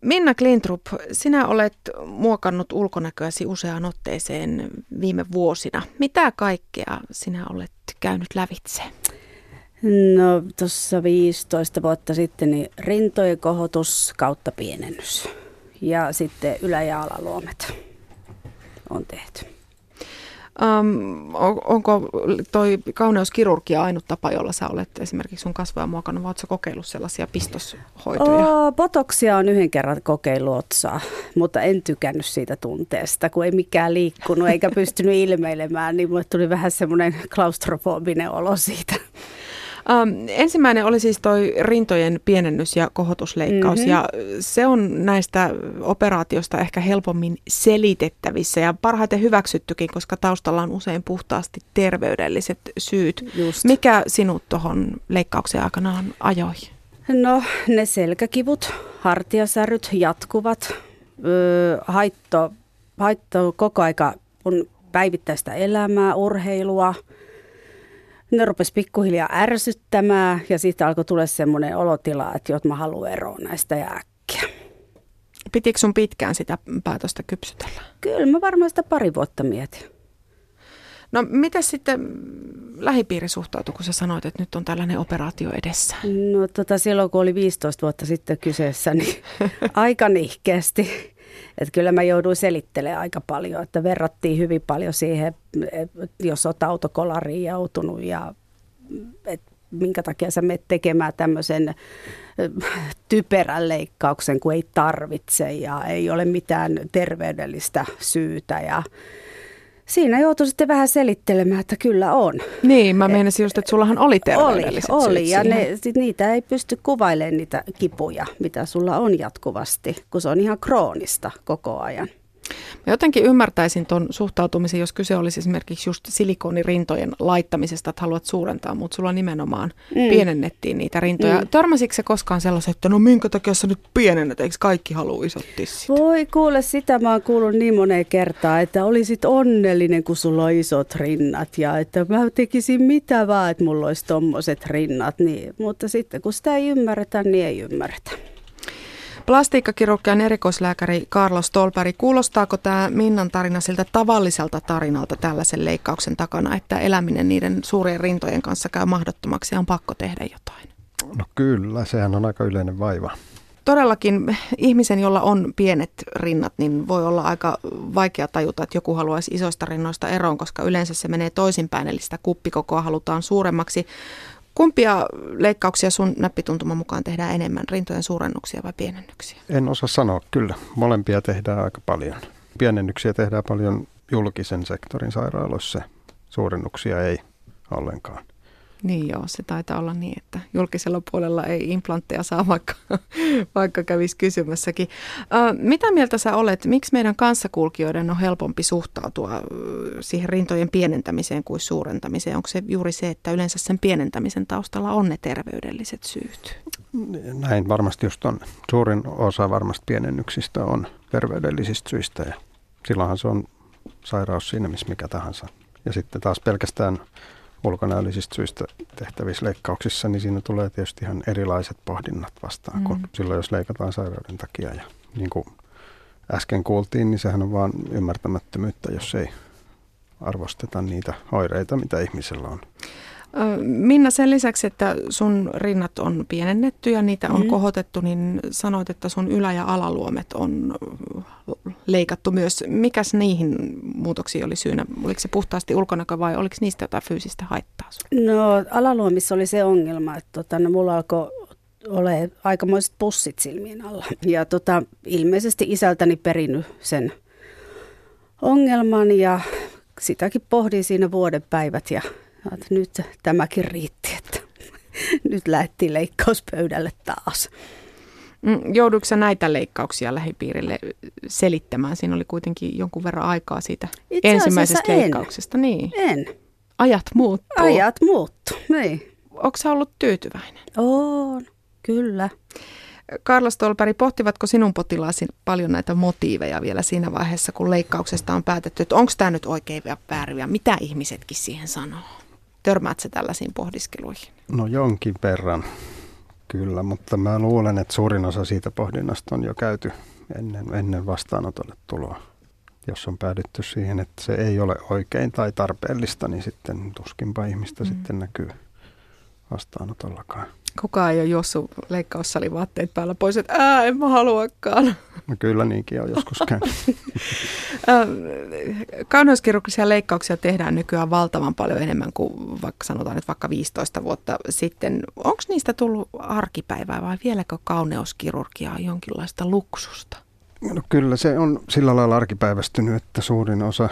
Minna Klintrup, sinä olet muokannut ulkonäköäsi useaan otteeseen viime vuosina. Mitä kaikkea sinä olet käynyt lävitse? No tuossa 15 vuotta sitten niin rintojen kohotus kautta pienennys ja sitten ylä- ja alaluomet on tehty. Um, on, onko toi kauneuskirurgia ainut tapa, jolla sä olet esimerkiksi sun kasvoja muokannut, vai oletko kokeillut sellaisia pistoshoitoja? Oh, botoksia on yhden kerran kokeillut otsaa, mutta en tykännyt siitä tunteesta, kun ei mikään liikkunut eikä pystynyt ilmeilemään, niin mulle tuli vähän semmoinen klaustrofobinen olo siitä. Um, ensimmäinen oli siis toi rintojen pienennys- ja kohotusleikkaus mm-hmm. ja se on näistä operaatiosta ehkä helpommin selitettävissä ja parhaiten hyväksyttykin, koska taustalla on usein puhtaasti terveydelliset syyt. Just. Mikä sinut tuohon leikkauksen aikanaan ajoi? No ne selkäkivut, hartiasäryt jatkuvat, öö, haitto, haitto koko aika on päivittäistä elämää, urheilua – ne rupesi pikkuhiljaa ärsyttämään ja sitten alkoi tulla semmoinen olotila, että jot mä haluan eroa näistä ja äkkiä. Pitikö sun pitkään sitä päätöstä kypsytellä? Kyllä mä varmaan sitä pari vuotta mietin. No mitä sitten lähipiiri suhtautui, kun sä sanoit, että nyt on tällainen operaatio edessä? No tota, silloin kun oli 15 vuotta sitten kyseessä, niin aika nihkeästi. Että kyllä mä jouduin selittelemään aika paljon, että verrattiin hyvin paljon siihen, jos olet autokolariin joutunut ja että minkä takia sä menet tekemään tämmöisen typerän leikkauksen, kun ei tarvitse ja ei ole mitään terveydellistä syytä ja siinä joutui sitten vähän selittelemään, että kyllä on. Niin, mä meinasin just, että sullahan oli terveydelliset Oli, oli ja ne, niitä ei pysty kuvailemaan niitä kipuja, mitä sulla on jatkuvasti, kun se on ihan kroonista koko ajan. Mä jotenkin ymmärtäisin tuon suhtautumisen, jos kyse olisi esimerkiksi just silikonirintojen laittamisesta, että haluat suurentaa, mutta sulla nimenomaan mm. pienennettiin niitä rintoja. Mm. Törmäsikö se koskaan sellaiset, että no minkä takia sä nyt pienennät, eikö kaikki halua isot tissit? Voi kuule, sitä mä oon kuullut niin moneen kertaa, että olisit onnellinen, kun sulla on isot rinnat ja että mä tekisin mitä vaan, että mulla olisi tommoset rinnat. Niin, mutta sitten kun sitä ei ymmärretä, niin ei ymmärretä. Plastiikkakirurgian erikoislääkäri Carlos Stolperi, kuulostaako tämä Minnan tarina siltä tavalliselta tarinalta tällaisen leikkauksen takana, että eläminen niiden suurien rintojen kanssa käy mahdottomaksi ja on pakko tehdä jotain? No kyllä, sehän on aika yleinen vaiva. Todellakin ihmisen, jolla on pienet rinnat, niin voi olla aika vaikea tajuta, että joku haluaisi isoista rinnoista eroon, koska yleensä se menee toisinpäin, eli sitä kuppikokoa halutaan suuremmaksi. Kumpia leikkauksia sun näppituntuman mukaan tehdään enemmän, rintojen suurennuksia vai pienennyksiä? En osaa sanoa, kyllä. Molempia tehdään aika paljon. Pienennyksiä tehdään paljon julkisen sektorin sairaaloissa, suurennuksia ei ollenkaan. Niin joo, se taitaa olla niin, että julkisella puolella ei implantteja saa, vaikka, vaikka kävisi kysymässäkin. Äh, mitä mieltä sä olet, miksi meidän kanssakulkijoiden on helpompi suhtautua siihen rintojen pienentämiseen kuin suurentamiseen? Onko se juuri se, että yleensä sen pienentämisen taustalla on ne terveydelliset syyt? Näin varmasti just on. Suurin osa varmasti pienennyksistä on terveydellisistä syistä ja silloinhan se on sairaus siinä missä mikä tahansa. Ja sitten taas pelkästään ulkonäöllisistä syistä tehtävissä leikkauksissa, niin siinä tulee tietysti ihan erilaiset pohdinnat vastaan mm. kuin silloin, jos leikataan sairauden takia. Ja niin kuin äsken kuultiin, niin sehän on vain ymmärtämättömyyttä, jos ei arvosteta niitä oireita, mitä ihmisellä on. Minna, sen lisäksi, että sun rinnat on pienennetty ja niitä on mm. kohotettu, niin sanoit, että sun ylä- ja alaluomet on leikattu myös. Mikäs niihin muutoksiin oli syynä? Oliko se puhtaasti ulkonäkö vai oliko niistä jotain fyysistä haittaa? No alaluomissa oli se ongelma, että tota, no, mulla alkoi ole aikamoiset pussit silmien alla. Ja tota, ilmeisesti isältäni perinnyt sen ongelman ja sitäkin pohdin siinä vuoden päivät ja että nyt tämäkin riitti, että nyt lähti leikkauspöydälle taas. Mm, Joudutko näitä leikkauksia lähipiirille selittämään? Siinä oli kuitenkin jonkun verran aikaa siitä Itse ensimmäisestä en. leikkauksesta. Niin. En. Ajat muuttuu. Ajat muuttuu, niin. Onko ollut tyytyväinen? On, kyllä. Karla Stolperi, pohtivatko sinun potilaasi paljon näitä motiiveja vielä siinä vaiheessa, kun leikkauksesta on päätetty, että onko tämä nyt oikein vai väärin mitä ihmisetkin siihen sanoo? Törmäätkö tällaisiin pohdiskeluihin? No jonkin verran. Kyllä, mutta mä luulen, että suurin osa siitä pohdinnasta on jo käyty ennen, ennen vastaanotolle tuloa. Jos on päädytty siihen, että se ei ole oikein tai tarpeellista, niin sitten tuskinpa ihmistä mm. sitten näkyy vastaanotollakaan. Kukaan ei ole juossut vaatteet päällä pois, että ää, en mä haluakaan. No kyllä niinkin on joskus käynyt. Kauneuskirurgisia leikkauksia tehdään nykyään valtavan paljon enemmän kuin vaikka sanotaan nyt vaikka 15 vuotta sitten. Onko niistä tullut arkipäivää vai vieläkö kauneuskirurgia on jonkinlaista luksusta? No kyllä se on sillä lailla arkipäivästynyt, että suurin osa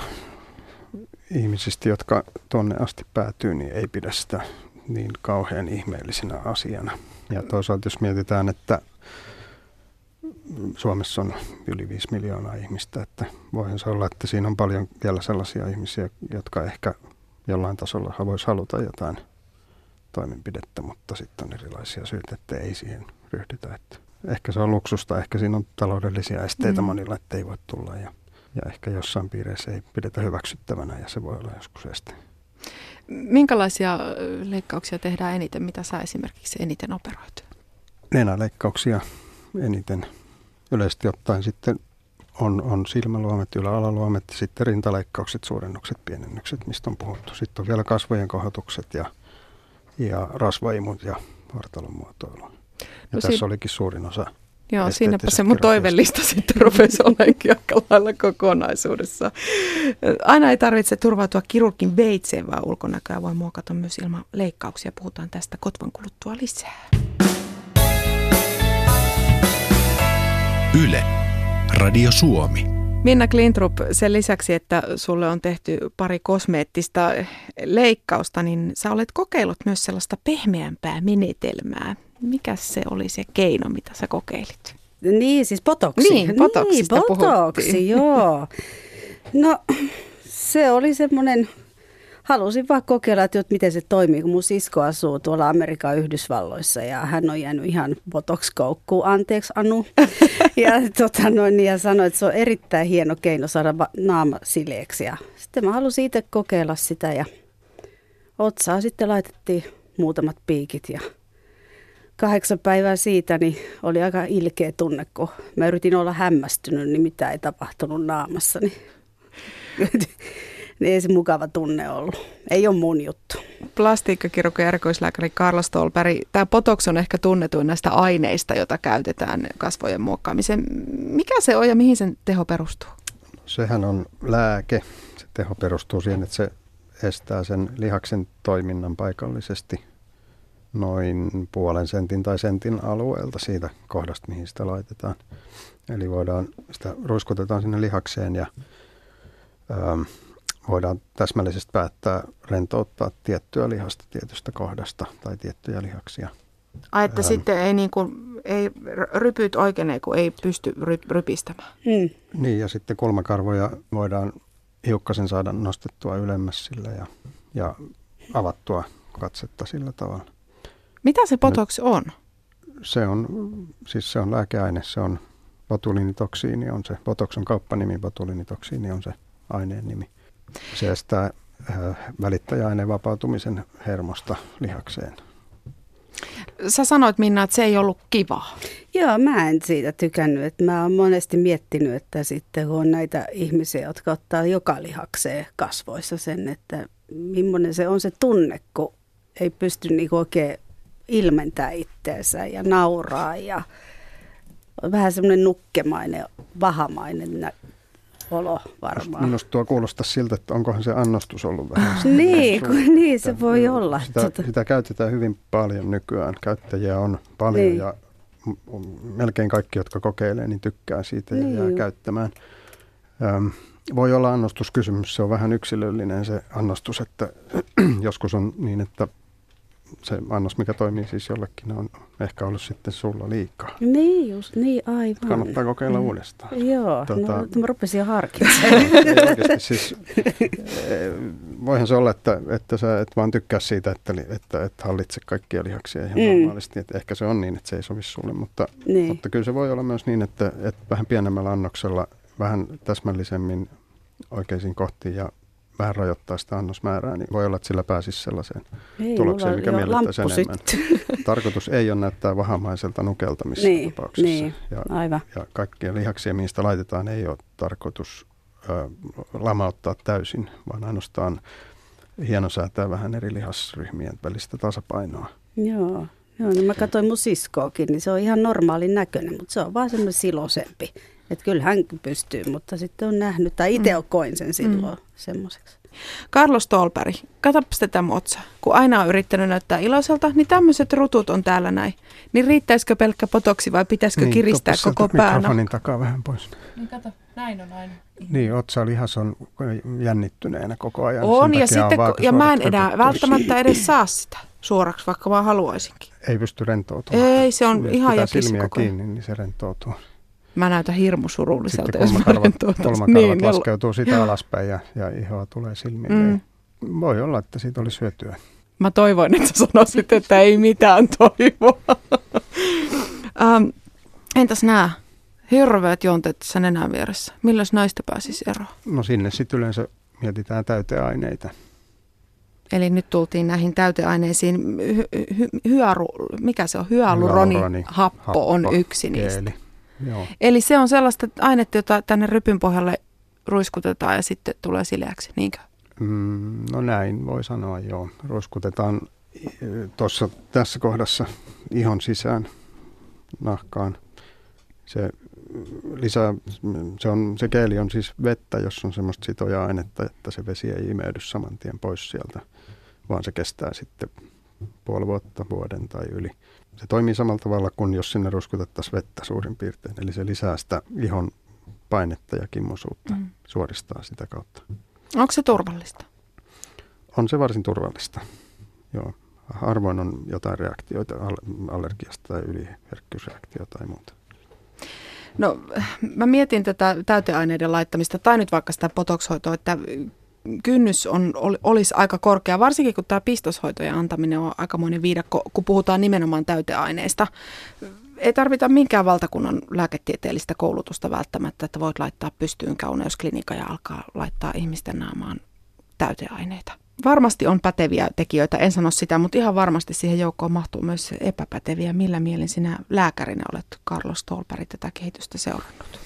ihmisistä, jotka tuonne asti päätyy, niin ei pidä sitä niin kauhean ihmeellisenä asiana. Ja toisaalta jos mietitään, että Suomessa on yli 5 miljoonaa ihmistä, että voihan se olla, että siinä on paljon vielä sellaisia ihmisiä, jotka ehkä jollain tasolla voisi haluta jotain toimenpidettä, mutta sitten on erilaisia syitä, että ei siihen ryhdytä. Että ehkä se on luksusta, ehkä siinä on taloudellisia esteitä mm. monilla, että ei voi tulla ja, ja ehkä jossain piireissä ei pidetä hyväksyttävänä ja se voi olla joskus este. Minkälaisia leikkauksia tehdään eniten? Mitä sä esimerkiksi eniten operoit? Nenäleikkauksia eniten. Yleisesti ottaen sitten on, on silmäluomet, yläalaluomet, sitten rintaleikkaukset, suurennukset, pienennykset, mistä on puhuttu. Sitten on vielä kasvojen kohotukset ja, ja rasvaimut ja vartalon muotoilu. Ja no tässä si- olikin suurin osa Joo, siinäpä se mun toivellista sitten rupesi olemaan aika lailla kokonaisuudessa. Aina ei tarvitse turvautua kirurgin veitseen, vaan ulkonäköä voi muokata myös ilman leikkauksia. Puhutaan tästä kotvan kuluttua lisää. Yle, Radio Suomi. Minna Klintrup, sen lisäksi, että sulle on tehty pari kosmeettista leikkausta, niin sä olet kokeillut myös sellaista pehmeämpää menetelmää. Mikä se oli se keino, mitä sä kokeilit? Niin, siis botoksi. Niin, botoksista niin, botoksi, joo. No, se oli semmoinen, halusin vaan kokeilla, että miten se toimii, kun mun sisko asuu tuolla Amerikan Yhdysvalloissa ja hän on jäänyt ihan botox-koukkuun, anteeksi Anu. ja, tota noin, ja sanoi, että se on erittäin hieno keino saada naama sileeksi. Ja sitten mä halusin itse kokeilla sitä ja otsaa sitten laitettiin muutamat piikit ja kahdeksan päivää siitä, niin oli aika ilkeä tunne, kun mä yritin olla hämmästynyt, niin mitä ei tapahtunut naamassa. Niin, ei se mukava tunne ollut. Ei ole mun juttu. Plastiikkakirurgi ja erikoislääkäri Karla Stolberg, tämä potoks on ehkä tunnetuin näistä aineista, joita käytetään kasvojen muokkaamiseen. Mikä se on ja mihin sen teho perustuu? Sehän on lääke. Se teho perustuu siihen, että se estää sen lihaksen toiminnan paikallisesti noin puolen sentin tai sentin alueelta siitä kohdasta, mihin sitä laitetaan. Eli voidaan, sitä ruiskutetaan sinne lihakseen ja ähm, voidaan täsmällisesti päättää rentouttaa tiettyä lihasta tietystä kohdasta tai tiettyjä lihaksia. Ai, että ähm, sitten ei, niin kuin, ei rypyt oikein, kun ei pysty ry, rypistämään. Hmm. Niin, ja sitten kulmakarvoja voidaan hiukkasen saada nostettua ylemmäs sillä ja, ja avattua katsetta sillä tavalla. Mitä se botox on? Se on, siis se on lääkeaine, se on botulinitoksiini on se, botox on kauppanimi, botulinitoksiini on se aineen nimi. Se estää äh, välittäjäaineen vapautumisen hermosta lihakseen. Sä sanoit Minna, että se ei ollut kivaa. Joo, mä en siitä tykännyt. Että mä oon monesti miettinyt, että sitten kun on näitä ihmisiä, jotka ottaa joka lihakseen kasvoissa sen, että millainen se on se tunne, kun ei pysty niinku oikein ilmentää itteensä ja nauraa ja vähän semmoinen nukkemainen, vahamainen olo varmaan. Minusta tuo kuulostaa siltä, että onkohan se annostus ollut vähän. niin, kun, niin se voi olla. Sitä, tota. sitä käytetään hyvin paljon nykyään. Käyttäjiä on paljon niin. ja melkein kaikki, jotka kokeilee, niin tykkää siitä ja niin jää jo. käyttämään. Öm, voi olla annostuskysymys, se on vähän yksilöllinen se annostus, että joskus on niin, että se annos, mikä toimii siis jollekin, on ehkä ollut sitten sulla liikaa. Niin just, niin aivan. Kannattaa kokeilla mm. uudestaan. Joo, tuota, no, mä rupesin jo harkitsemaan. siis, eh, voihan se olla, että, että sä et vaan tykkää siitä, että, että et hallitse kaikkia lihaksia ihan mm. normaalisti. Että ehkä se on niin, että se ei sovi sulle, mutta, niin. mutta kyllä se voi olla myös niin, että, että vähän pienemmällä annoksella, vähän täsmällisemmin oikeisiin kohtiin ja vähän rajoittaa sitä annosmäärää, niin voi olla, että sillä pääsisi sellaiseen ei, tulokseen, mikä miellyttäisi enemmän. Tarkoitus ei ole näyttää vahamaiselta nukeltamista niin, tapauksessa. Niin, ja, aivan. ja kaikkia lihaksia, mistä laitetaan, ei ole tarkoitus ö, lamauttaa täysin, vaan ainoastaan hienosäätää vähän eri lihasryhmien välistä tasapainoa. Joo. Joo, niin mä katsoin mun siskoakin, niin se on ihan normaalin näköinen, mutta se on vaan semmoinen silosempi. Että kyllä hän pystyy, mutta sitten on nähnyt, tai itse mm. koin sen silloin mm. semmoiseksi. Carlos Tolperi, katsopas tätä motsa. Kun aina on yrittänyt näyttää iloiselta, niin tämmöiset rutut on täällä näin. Niin riittäisikö pelkkä potoksi vai pitäisikö niin, kiristää koko päänä? mikrofonin takaa vähän pois. Niin kato, näin on aina. Niin, otsalihas on jännittyneenä koko ajan. On, ja, sitten, on ja mä en enää välttämättä edes saa sitä suoraksi, vaikka vaan haluaisinkin. Ei pysty rentoutumaan. Ei, se on Jos ihan ja silmiä kiinni, niin se rentoutuu. Mä näytän hirmu surulliselta, jos mä kulmakarvat niin, laskeutuu sitä alaspäin ja, ja ihoa tulee silmille. Mm. Voi olla, että siitä oli syötyä. Mä toivoin, että sanoisit, että ei mitään toivoa. um, entäs nämä hirveät jonteet tässä nenän vieressä? Milläs naista pääsisi eroon? No sinne sitten yleensä mietitään täyteaineita. Eli nyt tultiin näihin täyteaineisiin. Hy, hy, hyaru, mikä se on? Hyaluroni happo, happo on yksi niistä. Keeli. Joo. Eli se on sellaista ainetta, jota tänne rypyn pohjalle ruiskutetaan ja sitten tulee sileäksi, niinkö? Mm, no näin voi sanoa, joo. Ruiskutetaan tuossa tässä kohdassa ihon sisään nahkaan. Se lisää, se, on, se keeli on siis vettä, jos on semmoista sitoja ainetta, että se vesi ei imeydy saman tien pois sieltä, vaan se kestää sitten puoli vuotta, vuoden tai yli se toimii samalla tavalla kuin jos sinne ruskutettaisiin vettä suurin piirtein. Eli se lisää sitä ihon painetta ja kimmosuutta, mm. suoristaa sitä kautta. Onko se turvallista? On se varsin turvallista, joo. Harvoin on jotain reaktioita allergiasta tai yliherkkyysreaktioita tai muuta. No mä mietin tätä täyteaineiden laittamista tai nyt vaikka sitä potokshoitoa, että kynnys on, olisi aika korkea, varsinkin kun tämä pistoshoitojen antaminen on aikamoinen viidakko, kun puhutaan nimenomaan täyteaineista. Ei tarvita minkään valtakunnan lääketieteellistä koulutusta välttämättä, että voit laittaa pystyyn kauneusklinika ja alkaa laittaa ihmisten naamaan täyteaineita. Varmasti on päteviä tekijöitä, en sano sitä, mutta ihan varmasti siihen joukkoon mahtuu myös epäpäteviä. Millä mielin sinä lääkärinä olet, Carlos Tolperi, tätä kehitystä seurannut?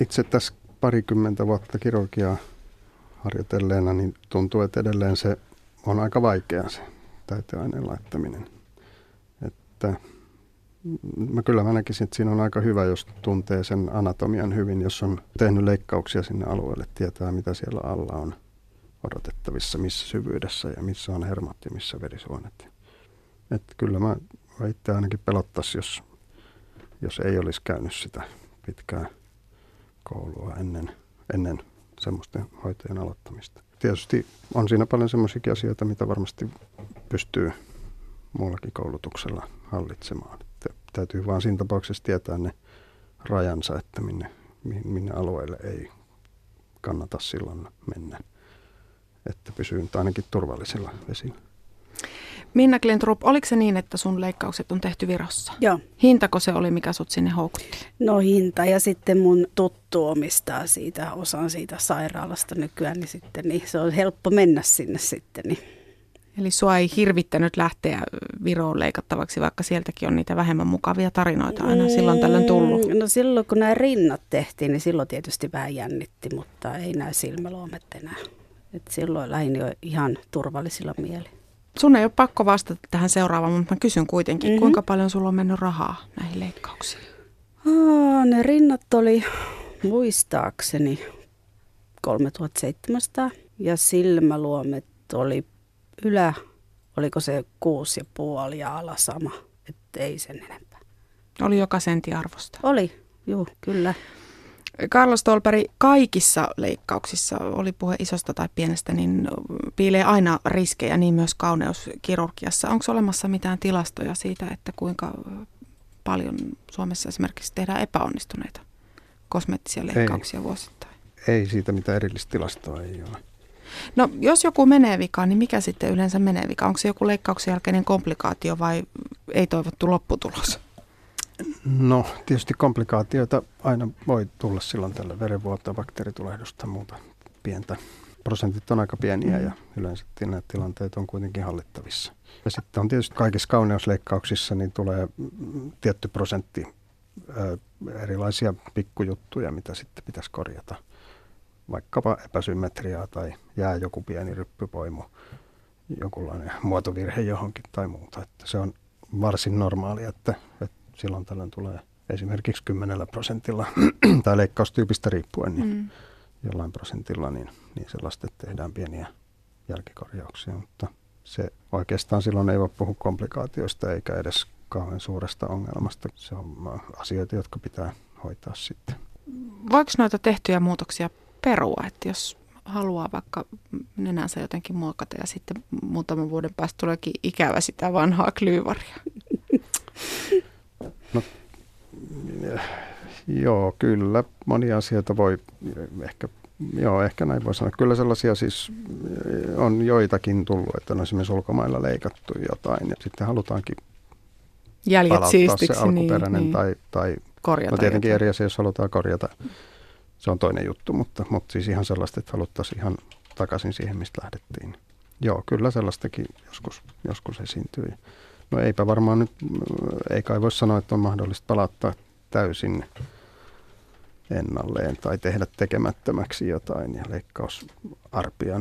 Itse tässä parikymmentä vuotta kirurgiaa harjoitelleena, niin tuntuu, että edelleen se on aika vaikeaa se täyteaineen laittaminen. Että mä kyllä mä näkisin, että siinä on aika hyvä, jos tuntee sen anatomian hyvin, jos on tehnyt leikkauksia sinne alueelle, tietää mitä siellä alla on odotettavissa, missä syvyydessä ja missä on hermot ja missä verisuonet. Että kyllä mä itse ainakin pelottaisi, jos, jos ei olisi käynyt sitä pitkää koulua ennen, ennen semmoisten hoitojen aloittamista. Tietysti on siinä paljon semmoisia asioita, mitä varmasti pystyy muullakin koulutuksella hallitsemaan. Että täytyy vaan siinä tapauksessa tietää ne rajansa, että minne, minne alueelle ei kannata silloin mennä. Että pysyy ainakin turvallisilla vesillä. Minna Klintrup, oliko se niin, että sun leikkaukset on tehty Virossa? Joo. Hintako se oli, mikä sut sinne houkutti? No hinta ja sitten mun tuttu omistaa siitä, osan siitä sairaalasta nykyään, niin sitten niin se on helppo mennä sinne sitten. Niin. Eli sua ei hirvittänyt lähteä Viroon leikattavaksi, vaikka sieltäkin on niitä vähemmän mukavia tarinoita aina silloin tällöin tullut. Mm, no silloin kun nämä rinnat tehtiin, niin silloin tietysti vähän jännitti, mutta ei nämä silmäluomet enää. Et silloin lähdin jo ihan turvallisilla mieli. Sun ei ole pakko vastata tähän seuraavaan, mutta mä kysyn kuitenkin, mm-hmm. kuinka paljon sulla on mennyt rahaa näihin leikkauksiin? Aa, ne rinnat oli muistaakseni 3700 ja silmäluomet oli ylä, oliko se kuusi ja puoli ja ala sama, että ei sen enempää. Oli joka sentti arvosta? Oli, juu, kyllä. Carlos Tolperi, kaikissa leikkauksissa, oli puhe isosta tai pienestä, niin piilee aina riskejä, niin myös kauneuskirurgiassa. Onko olemassa mitään tilastoja siitä, että kuinka paljon Suomessa esimerkiksi tehdään epäonnistuneita kosmeettisia leikkauksia ei, vuosittain? Ei siitä mitään erillistä tilastoa ei ole. No jos joku menee vikaan, niin mikä sitten yleensä menee vikaan? Onko se joku leikkauksen jälkeinen komplikaatio vai ei toivottu lopputulos? No tietysti komplikaatioita aina voi tulla silloin tällä verenvuotoa, bakteeritulehdusta muuta pientä. prosentit on aika pieniä ja yleensä nämä tilanteet on kuitenkin hallittavissa. Ja sitten on tietysti kaikissa kauneusleikkauksissa niin tulee tietty prosentti ö, erilaisia pikkujuttuja, mitä sitten pitäisi korjata. Vaikkapa epäsymmetriaa tai jää joku pieni ryppypoimu, jokinlainen muotovirhe johonkin tai muuta. Että se on varsin normaalia, että, että silloin tällöin tulee esimerkiksi 10 prosentilla tai leikkaustyypistä riippuen, niin mm. jollain prosentilla, niin, niin sellaista, että tehdään pieniä jälkikorjauksia, mutta se oikeastaan silloin ei voi puhua komplikaatioista eikä edes kauhean suuresta ongelmasta. Se on asioita, jotka pitää hoitaa sitten. Voiko noita tehtyjä muutoksia perua, että jos haluaa vaikka nenänsä jotenkin muokata ja sitten muutaman vuoden päästä tuleekin ikävä sitä vanhaa klyyvaria? No, joo, kyllä. Monia asioita voi ehkä, joo, ehkä näin voi sanoa. Kyllä sellaisia siis on joitakin tullut, että on esimerkiksi ulkomailla leikattu jotain ja sitten halutaankin Jäljet palauttaa siistiksi, se alkuperäinen niin, tai, tai korjata no tietenkin jotain. eri asia, jos halutaan korjata. Se on toinen juttu, mutta, mutta siis ihan sellaista, että haluttaisiin ihan takaisin siihen, mistä lähdettiin. Joo, kyllä sellaistakin joskus, joskus esiintyy. No eipä varmaan nyt, ei kai voi sanoa, että on mahdollista palauttaa täysin ennalleen tai tehdä tekemättömäksi jotain ja leikkausarpia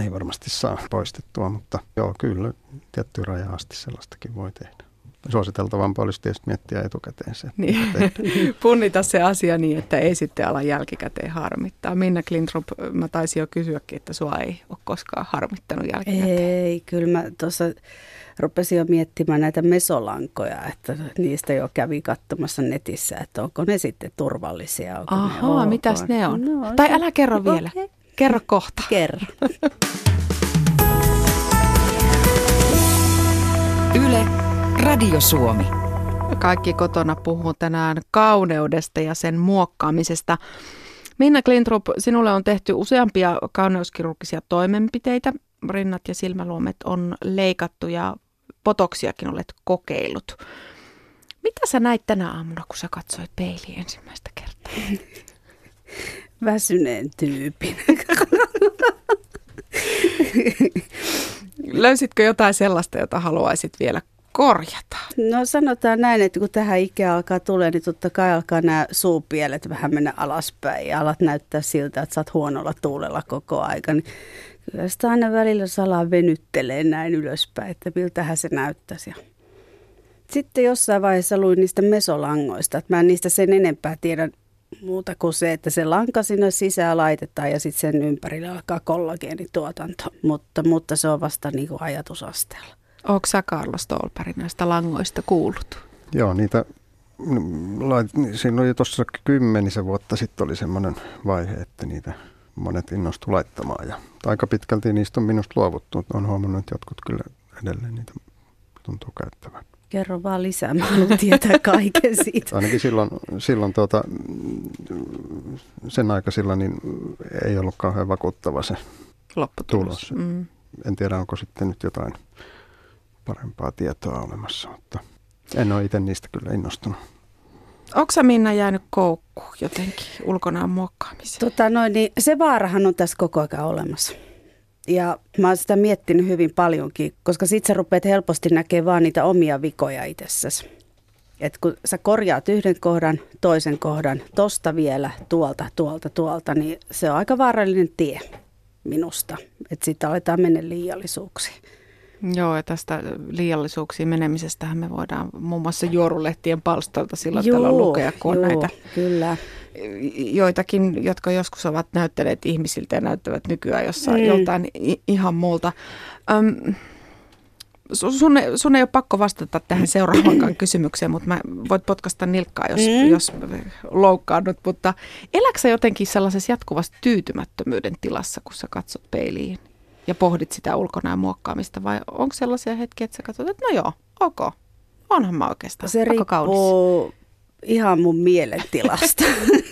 ei varmasti saa poistettua, mutta joo, kyllä tietty raja asti sellaistakin voi tehdä. Suositeltavampaa olisi tietysti miettiä etukäteen se. Niin. Punnita se asia niin, että ei sitten ala jälkikäteen harmittaa. Minna Klintrup, mä taisin jo kysyäkin, että sua ei ole koskaan harmittanut jälkikäteen. Ei, kyllä mä tuossa rupesin jo miettimään näitä mesolankoja, että niistä jo kävi katsomassa netissä, että onko ne sitten turvallisia. Onko Ahaa, ne mitäs ne on? No, tai älä kerro okay. vielä, kerro kohta. Kerro. Yle, Radio Suomi. Kaikki kotona puhuu tänään kauneudesta ja sen muokkaamisesta. Minna Klintrup, sinulle on tehty useampia kauneuskirurgisia toimenpiteitä. Rinnat ja silmäluomet on leikattu ja potoksiakin olet kokeillut. Mitä sä näit tänä aamuna, kun sä katsoit peiliin ensimmäistä kertaa? Väsyneen tyypin. Löysitkö jotain sellaista, jota haluaisit vielä korjata? No sanotaan näin, että kun tähän ikä alkaa tulee, niin totta kai alkaa nämä suupielet vähän mennä alaspäin ja alat näyttää siltä, että sä oot huonolla tuulella koko aika. Niin kyllä sitä aina välillä salaa venyttelee näin ylöspäin, että miltähän se näyttäisi. Sitten jossain vaiheessa luin niistä mesolangoista, että mä en niistä sen enempää tiedä muuta kuin se, että se lanka sinne sisään laitetaan ja sitten sen ympärille alkaa kollageenituotanto, mutta, mutta se on vasta niin kuin ajatusasteella. Onko sä Karlo Stolperin näistä langoista kuullut? Joo, niitä siinä oli tuossa kymmenisen vuotta sitten oli semmoinen vaihe, että niitä monet innostu laittamaan. Ja aika pitkälti niistä on minusta luovuttu. Olen huomannut, että jotkut kyllä edelleen niitä tuntuu käyttävän. Kerro vaan lisää, mä haluan tietää kaiken siitä. Ainakin silloin, silloin tuota, sen aikaisilla niin ei ollut kauhean vakuuttava se lopputulos. Mm. En tiedä, onko sitten nyt jotain parempaa tietoa olemassa, mutta en ole itse niistä kyllä innostunut. Onko sä Minna jäänyt koukku jotenkin ulkonaan muokkaamiseen? Tota noin, niin se vaarahan on tässä koko ajan olemassa. Ja mä oon sitä miettinyt hyvin paljonkin, koska sit sä rupeat helposti näkemään vaan niitä omia vikoja itsessäsi. Et kun sä korjaat yhden kohdan, toisen kohdan, tosta vielä, tuolta, tuolta, tuolta, niin se on aika vaarallinen tie minusta. Että sitten aletaan mennä liiallisuuksiin. Joo, ja tästä liiallisuuksiin menemisestähän me voidaan muun muassa juorulehtien palstoilta sillä tavalla lukea, kun joo, näitä kyllä. joitakin, jotka joskus ovat näyttäneet ihmisiltä ja näyttävät nykyään jossain mm. joltain ihan muulta. Öm, sun, sun ei ole pakko vastata tähän seuraavaan kysymykseen, mutta mä voit potkasta nilkkaa, jos, mm. jos loukkaannut. Mutta eläksä jotenkin sellaisessa jatkuvassa tyytymättömyyden tilassa, kun sä katsot peiliin? Ja pohdit sitä ulkonäön muokkaamista vai onko sellaisia hetkiä, että sä katsot, että no joo, ok, onhan mä oikeastaan Se riippuu kaunis. ihan mun mielentilasta.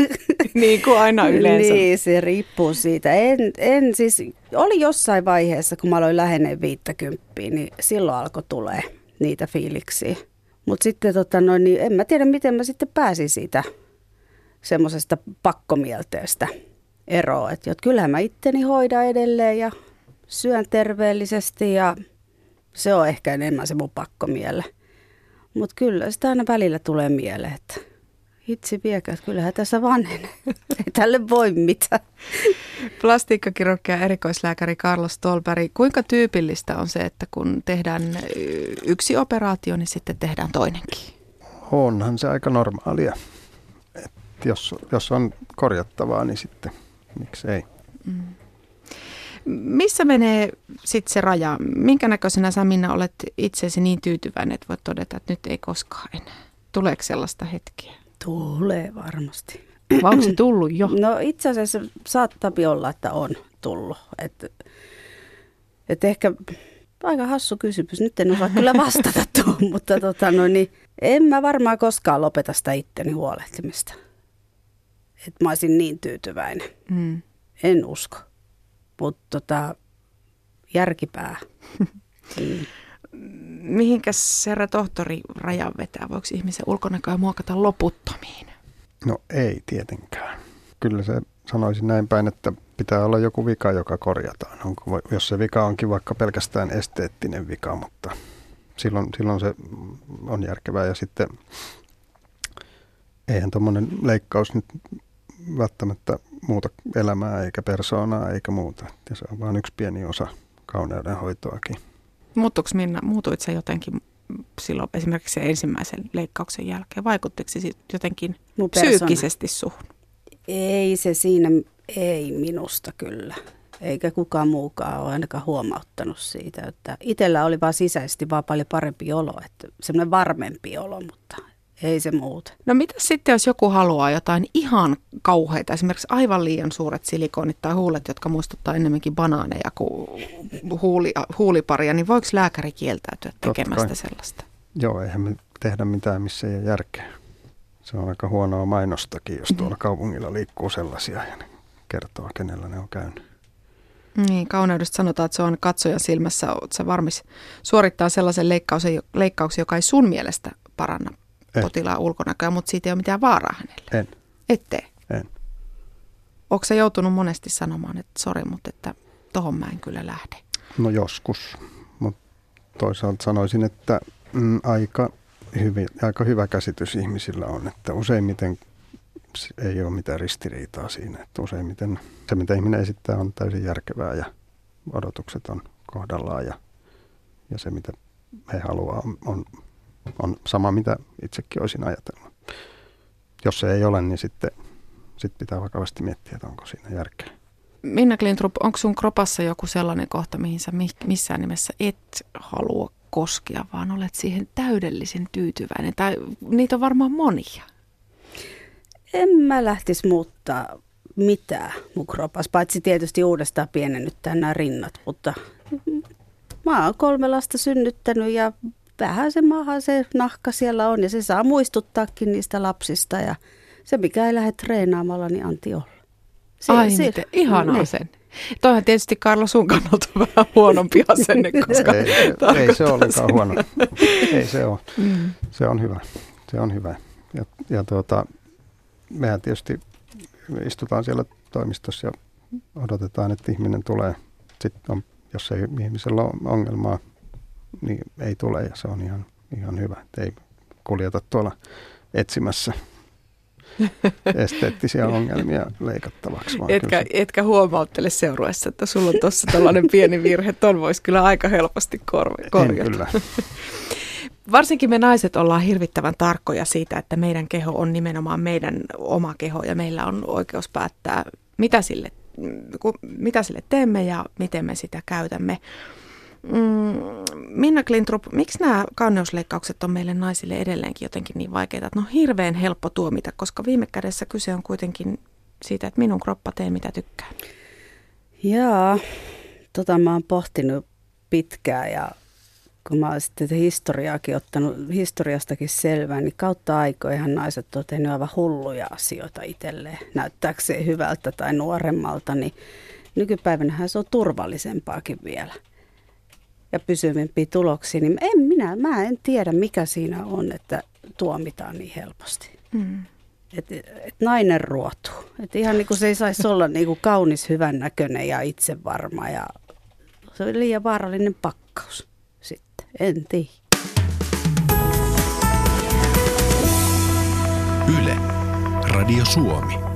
niin kuin aina yleensä. Niin, se riippuu siitä. En, en siis, oli jossain vaiheessa, kun mä aloin lähenee 50, niin silloin alkoi tulee niitä fiiliksiä. Mutta sitten tota noin, niin en mä tiedä, miten mä sitten pääsin siitä semmoisesta pakkomielteestä eroa. Että kyllähän mä itteni hoidan edelleen ja syön terveellisesti ja se on ehkä enemmän se mun pakkomielle. Mutta kyllä sitä aina välillä tulee mieleen, että hitsi että kyllähän tässä vanhenee. Ei tälle voi mitään. Plastiikkakirurgia erikoislääkäri Carlos Stolberg, kuinka tyypillistä on se, että kun tehdään yksi operaatio, niin sitten tehdään toinenkin? Onhan se aika normaalia. Et jos, jos on korjattavaa, niin sitten miksei. Mm. Missä menee sitten se raja? Minkä näköisenä sä Minna olet itsesi niin tyytyväinen, että voit todeta, että nyt ei koskaan enää? Tuleeko sellaista hetkeä? Tulee varmasti. Vai onko se tullut jo? No itse asiassa saattaa olla, että on tullut. Että et ehkä aika hassu kysymys. Nyt en osaa kyllä vastata tuohon, mutta tota, no niin, en mä varmaan koskaan lopeta sitä itteni huolehtimista. Että mä olisin niin tyytyväinen. Mm. En usko. Mutta tota, järkipää. mm. Mihinkäs herra tohtori rajan vetää? Voiko ihmisen ulkonäköä muokata loputtomiin? No ei tietenkään. Kyllä se sanoisin näin päin, että pitää olla joku vika, joka korjataan. Onko, jos se vika onkin vaikka pelkästään esteettinen vika, mutta silloin, silloin se on järkevää. Ja sitten eihän tuommoinen leikkaus nyt välttämättä muuta elämää eikä persoonaa eikä muuta. Ja se on vain yksi pieni osa kauneudenhoitoakin. Muuttuiko Minna, muutuit se jotenkin silloin esimerkiksi ensimmäisen leikkauksen jälkeen? Vaikuttiko se jotenkin psyykkisesti suhun? Ei se siinä, ei minusta kyllä. Eikä kukaan muukaan ole ainakaan huomauttanut siitä. Että itsellä oli vaan sisäisesti vaan paljon parempi olo, että semmoinen varmempi olo, mutta ei se muuta. No mitä sitten, jos joku haluaa jotain ihan kauheita, esimerkiksi aivan liian suuret silikonit tai huulet, jotka muistuttaa enemmänkin banaaneja kuin huuli, huuliparia, niin voiko lääkäri kieltäytyä tekemästä sellaista? Joo, eihän me tehdä mitään, missä ei ole järkeä. Se on aika huonoa mainostakin, jos tuolla mm. kaupungilla liikkuu sellaisia ja ne kertoo, kenellä ne on käynyt. Niin, kauneudesta sanotaan, että se on katsojan silmässä, että se varmis suorittaa sellaisen leikkauksen, leikkauksen, joka ei sun mielestä paranna en. potilaan ulkonäköä, mutta siitä ei ole mitään vaaraa hänelle. En. Ette? En. Onko se joutunut monesti sanomaan, että sori, mutta että tohon mä en kyllä lähde? No joskus, mutta toisaalta sanoisin, että mm, aika, hyvin, aika hyvä käsitys ihmisillä on, että useimmiten ei ole mitään ristiriitaa siinä, että useimmiten se, mitä ihminen esittää, on täysin järkevää ja odotukset on kohdallaan ja, ja se, mitä he haluaa, on, on on sama, mitä itsekin olisin ajatellut. Jos se ei ole, niin sitten sit pitää vakavasti miettiä, että onko siinä järkeä. Minna Klintrup, onko sun kropassa joku sellainen kohta, mihin sä missään nimessä et halua koskea, vaan olet siihen täydellisen tyytyväinen? Tai niitä on varmaan monia. En mä lähtisi muuttaa mitään mun kropassa, paitsi tietysti uudestaan pienennyttää nämä rinnat, mutta mä oon kolme lasta synnyttänyt ja vähän se maha, se nahka siellä on ja se saa muistuttaakin niistä lapsista ja se mikä ei lähde treenaamalla, niin anti olla. Se, Ai se, miten, ihanaa niin. sen. Toihan tietysti Karlo sun kannalta vähän huonompi asenne, koska... ei, ei se olekaan huono. ei se ole. Mm. Se on hyvä. Se on hyvä. Ja, ja tuota, mehän tietysti istutaan siellä toimistossa ja odotetaan, että ihminen tulee. Sitten on, jos ei ihmisellä ole ongelmaa niin ei tule ja se on ihan, ihan hyvä. Et ei kuljeta tuolla etsimässä esteettisiä ongelmia leikattavaksi. Vaan etkä, se... etkä huomauttele seurueessa, että sulla on tuossa tällainen pieni virhe, ton voisi kyllä aika helposti korjata. En kyllä. Varsinkin me naiset ollaan hirvittävän tarkkoja siitä, että meidän keho on nimenomaan meidän oma keho ja meillä on oikeus päättää, mitä sille, mitä sille teemme ja miten me sitä käytämme. Mm, Minna Klintrup, miksi nämä kauneusleikkaukset on meille naisille edelleenkin jotenkin niin vaikeita, että on hirveän helppo tuomita, koska viime kädessä kyse on kuitenkin siitä, että minun kroppa tee mitä tykkää. Jaa, tota mä oon pohtinut pitkään ja kun mä oon sitten historiaakin ottanut historiastakin selvää, niin kautta aikoihan naiset on tehnyt aivan hulluja asioita itselleen näyttääkseen hyvältä tai nuoremmalta, niin nykypäivänähän se on turvallisempaakin vielä ja pysyvimpiä tuloksia, niin en minä, mä en tiedä mikä siinä on, että tuomitaan niin helposti. Mm. Et, et nainen ruotuu. että ihan niin kuin se ei saisi olla niin kuin kaunis, hyvän näköinen ja itsevarma ja se oli liian vaarallinen pakkaus sitten, en tiedä. Yle, Radio Suomi.